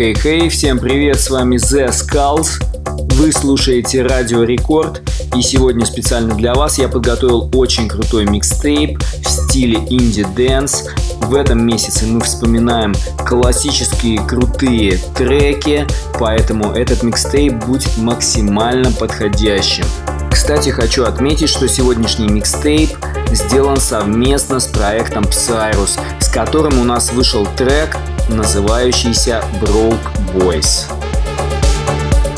Хей-хей-хей, всем привет, с вами The Skulls. Вы слушаете Радио Рекорд, и сегодня специально для вас я подготовил очень крутой микстейп в стиле indie dance. В этом месяце мы вспоминаем классические крутые треки, поэтому этот микстейп будет максимально подходящим. Кстати, хочу отметить, что сегодняшний микстейп сделан совместно с проектом Psyrus, с которым у нас вышел трек называющийся Broke Boys.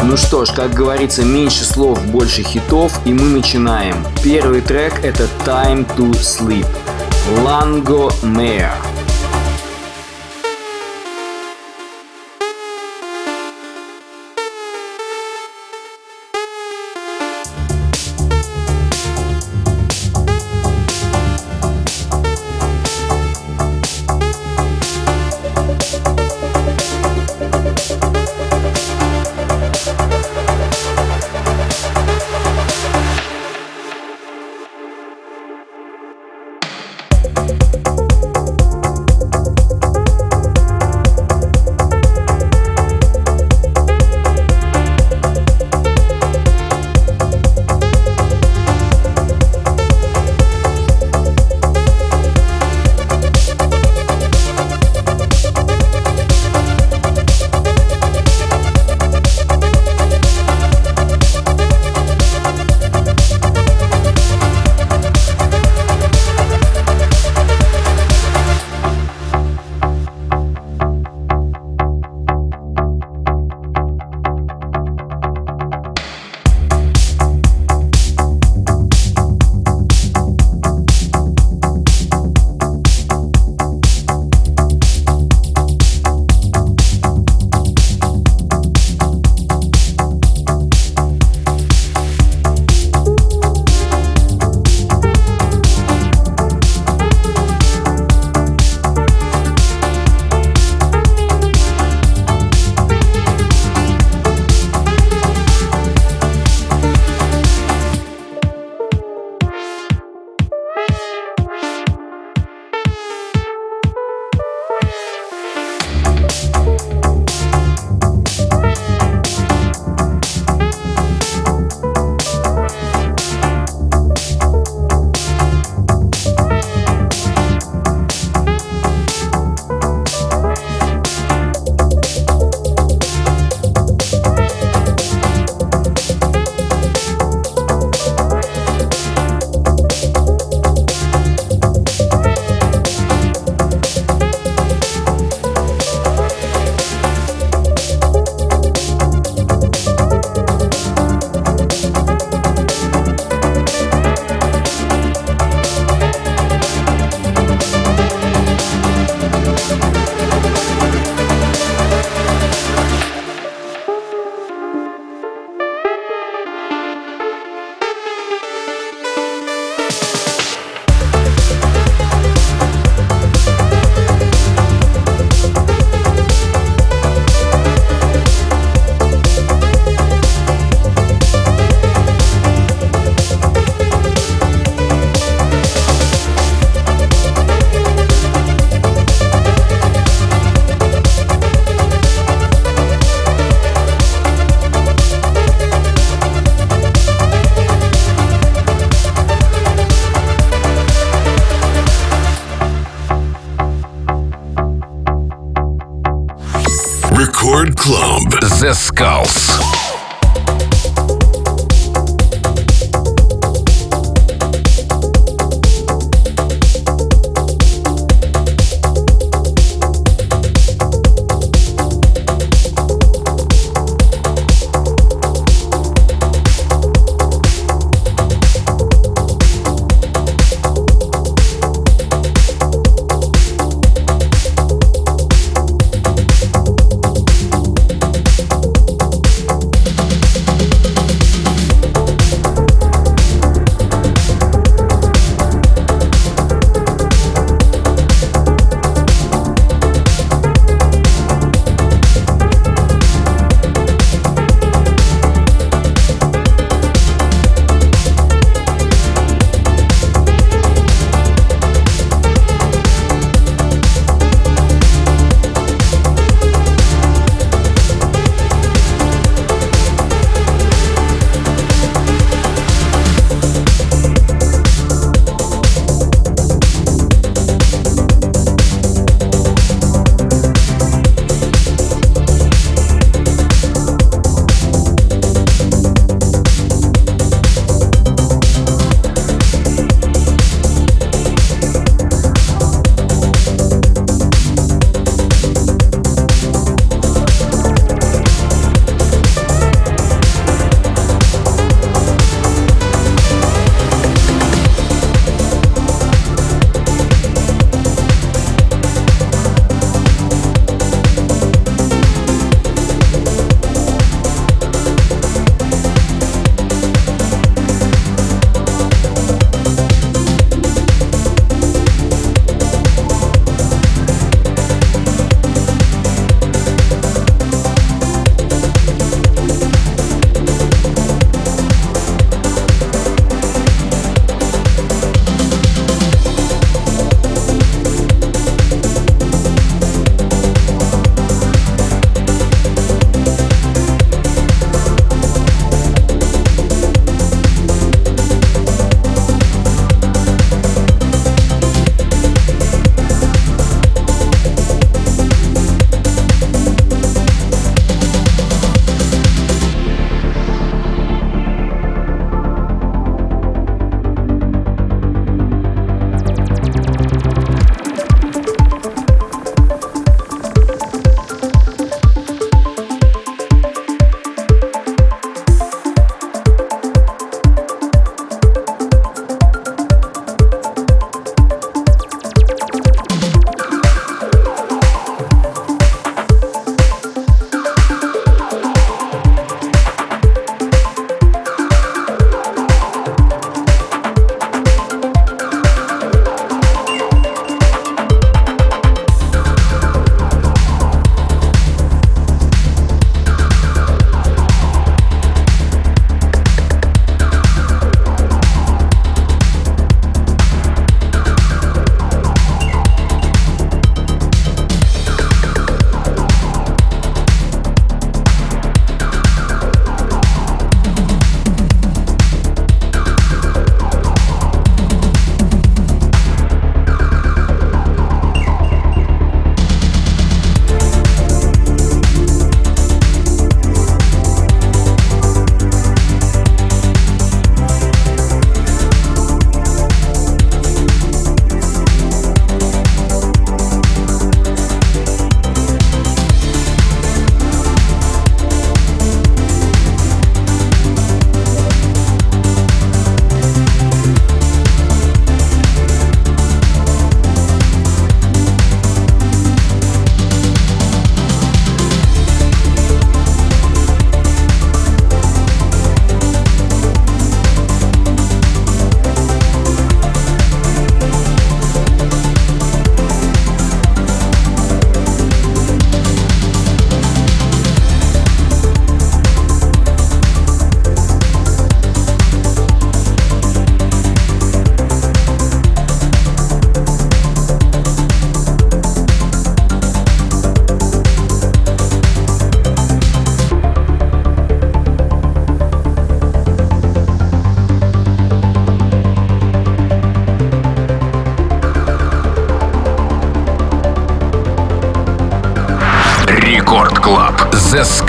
Ну что ж, как говорится, меньше слов, больше хитов, и мы начинаем. Первый трек это Time to Sleep. Lango Mare.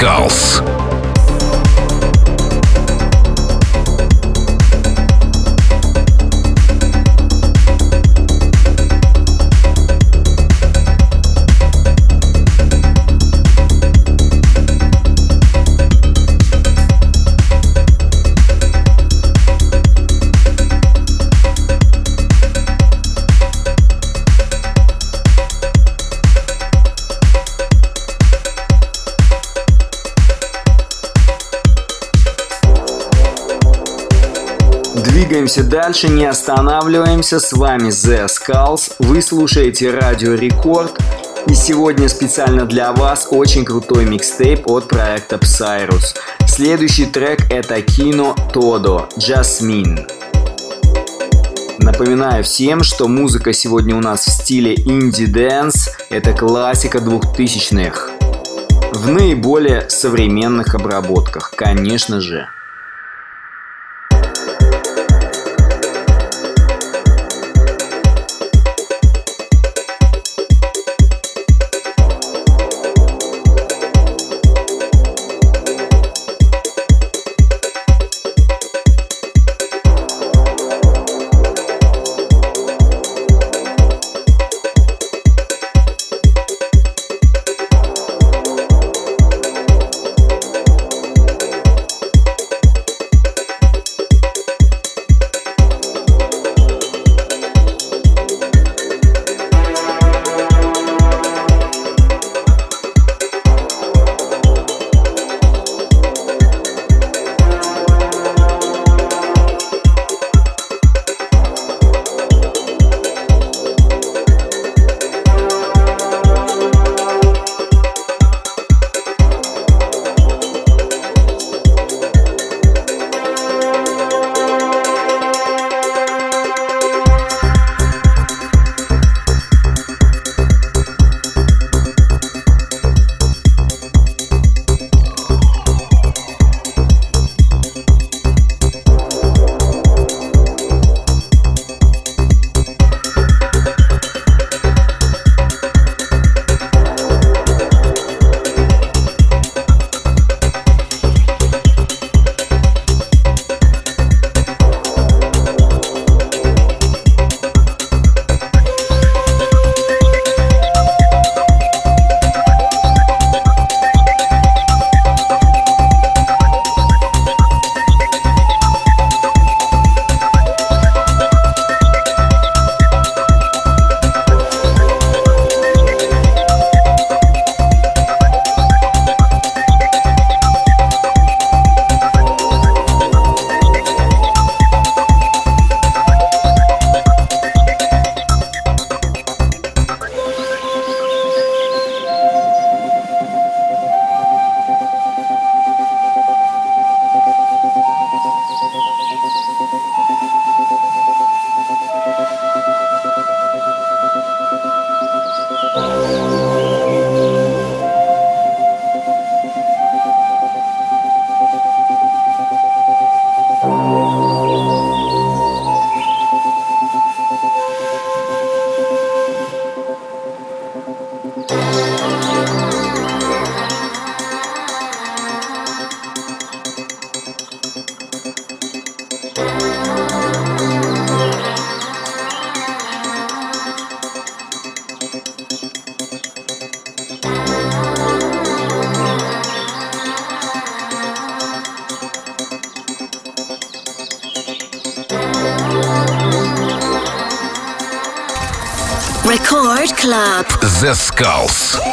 Musicals. Двигаемся дальше, не останавливаемся. С вами The Skulls. Вы слушаете Радио Рекорд. И сегодня специально для вас очень крутой микстейп от проекта Psyrus. Следующий трек это Кино Тодо Jasmine. Напоминаю всем, что музыка сегодня у нас в стиле indie dance. Это классика двухтысячных. В наиболее современных обработках, конечно же. José skulls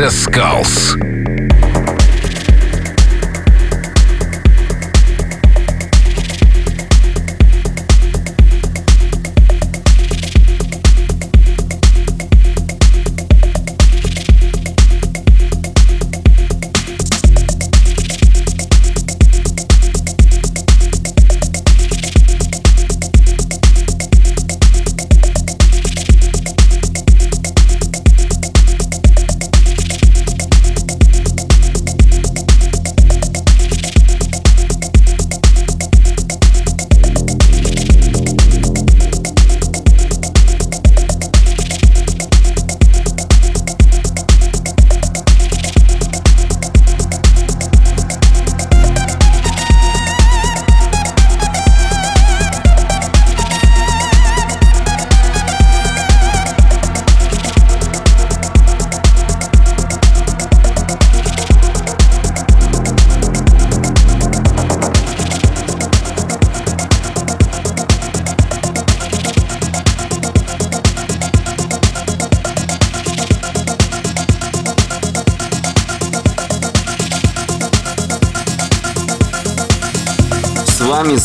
The Skulls.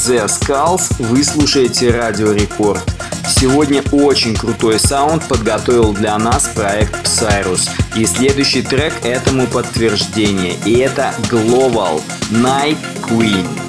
The Skulls, вы слушаете Радио Рекорд. Сегодня очень крутой саунд подготовил для нас проект Psyrus. И следующий трек этому подтверждение. И это Global Night Queen.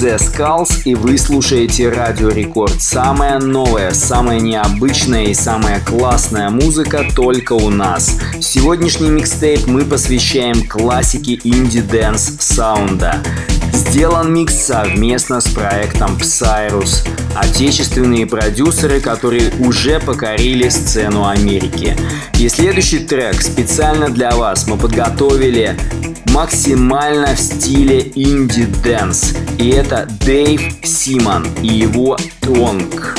The Skulls и вы слушаете Радио Рекорд. Самая новая, самая необычная и самая классная музыка только у нас. Сегодняшний микстейп мы посвящаем классике indie dance саунда. Сделан микс совместно с проектом Psyrus, отечественные продюсеры, которые уже покорили сцену Америки. И следующий трек специально для вас мы подготовили максимально в стиле indie dance. И это Дэйв Симон и его Тонг.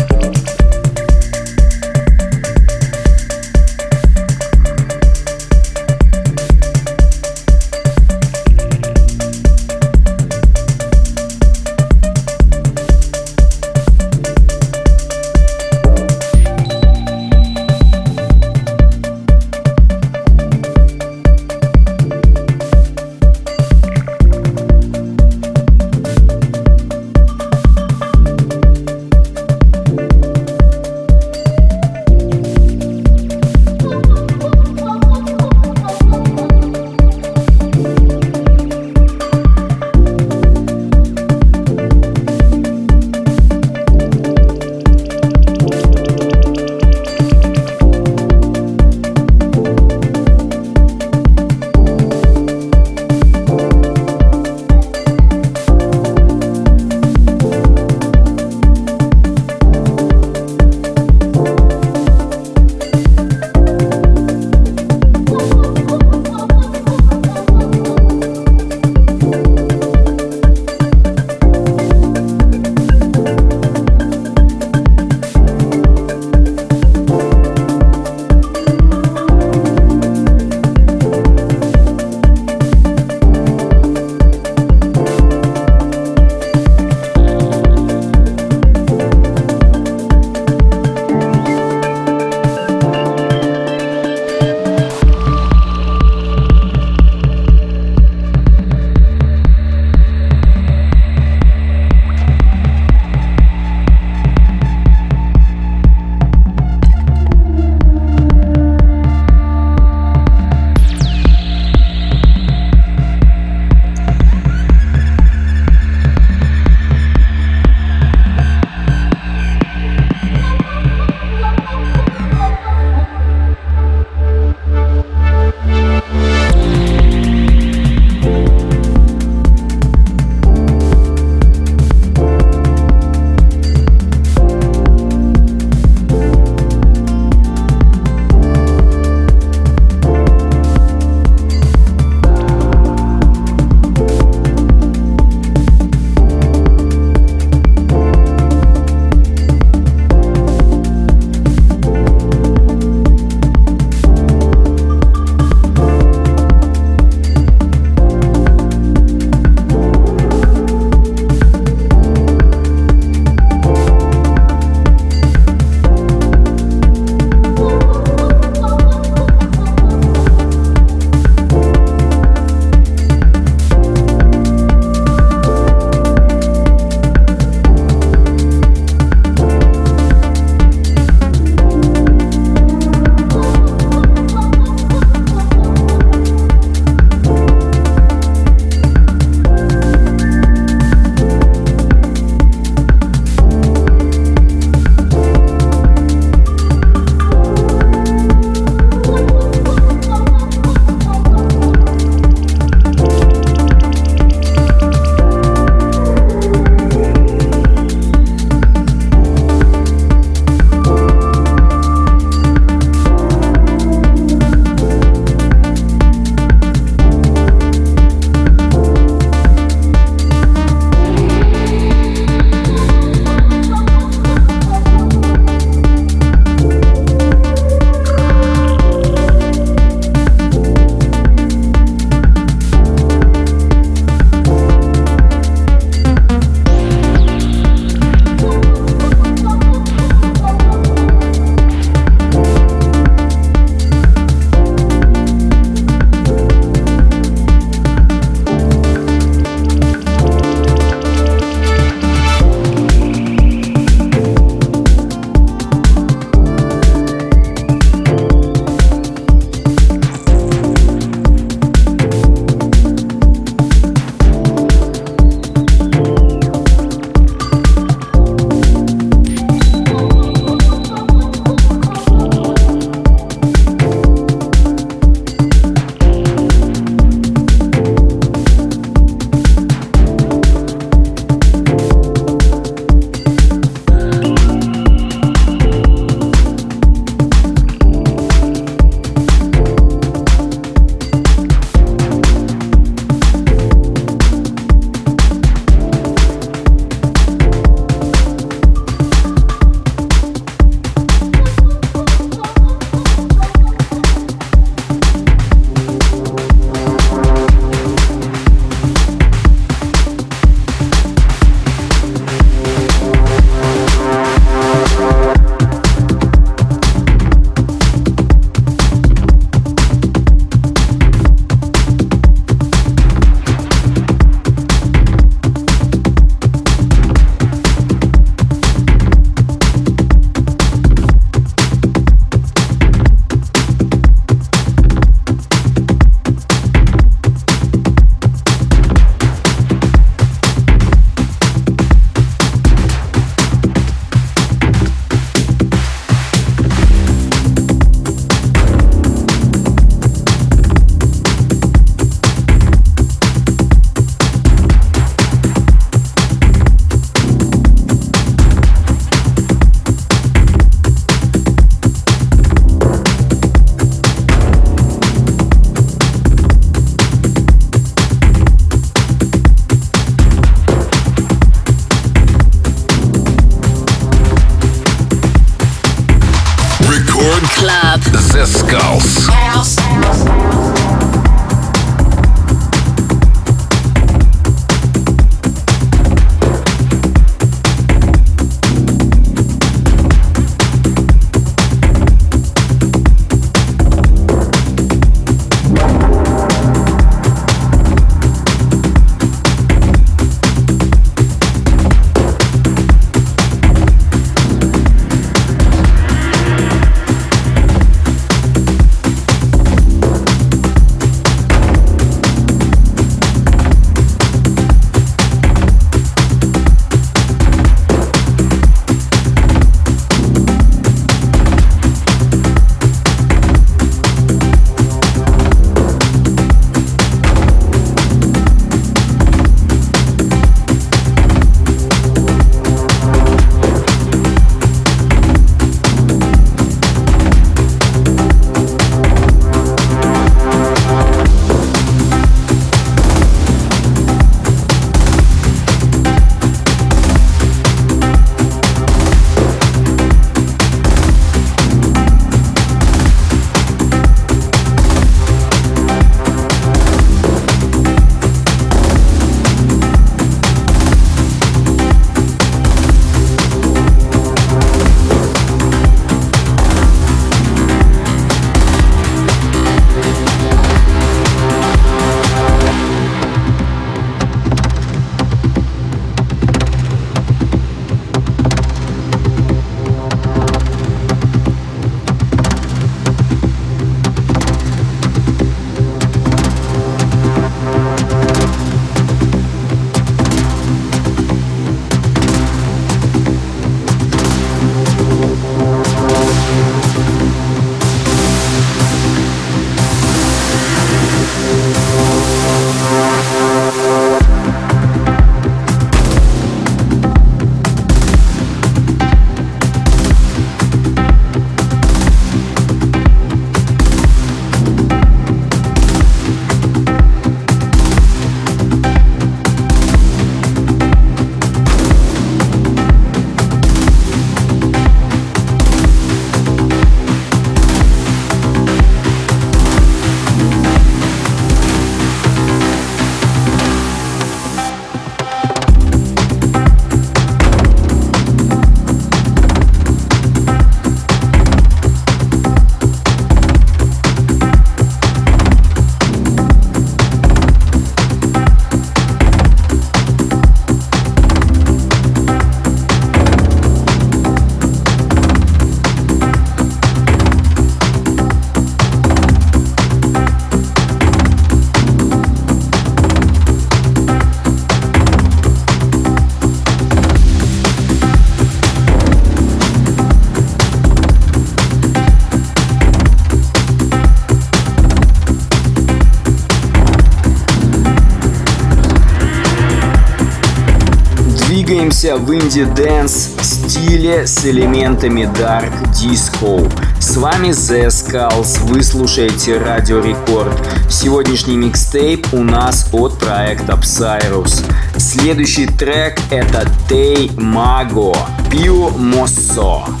Двигаемся в indie dance стиле с элементами Dark Disco. С вами The Skulls, вы слушаете Радио Рекорд. Сегодняшний микстейп у нас от проекта Psyrus. Следующий трек это Tei Mago Pio Mosso.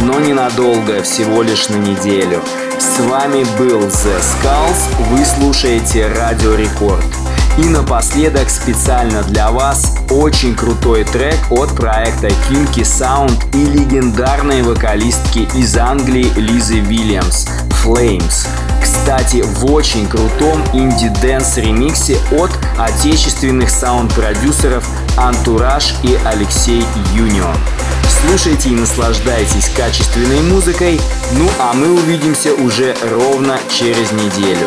Но ненадолго, всего лишь на неделю. С вами был The Skulls, вы слушаете Радио Рекорд. И напоследок специально для вас очень крутой трек от проекта Kinky Sound и легендарной вокалистки из Англии Лизы Вильямс Flames. Кстати, в очень крутом indie dance ремиксе от отечественных саунд-продюсеров Антураж и Алексей Юнион. Слушайте и наслаждайтесь качественной музыкой, ну а мы увидимся уже ровно через неделю.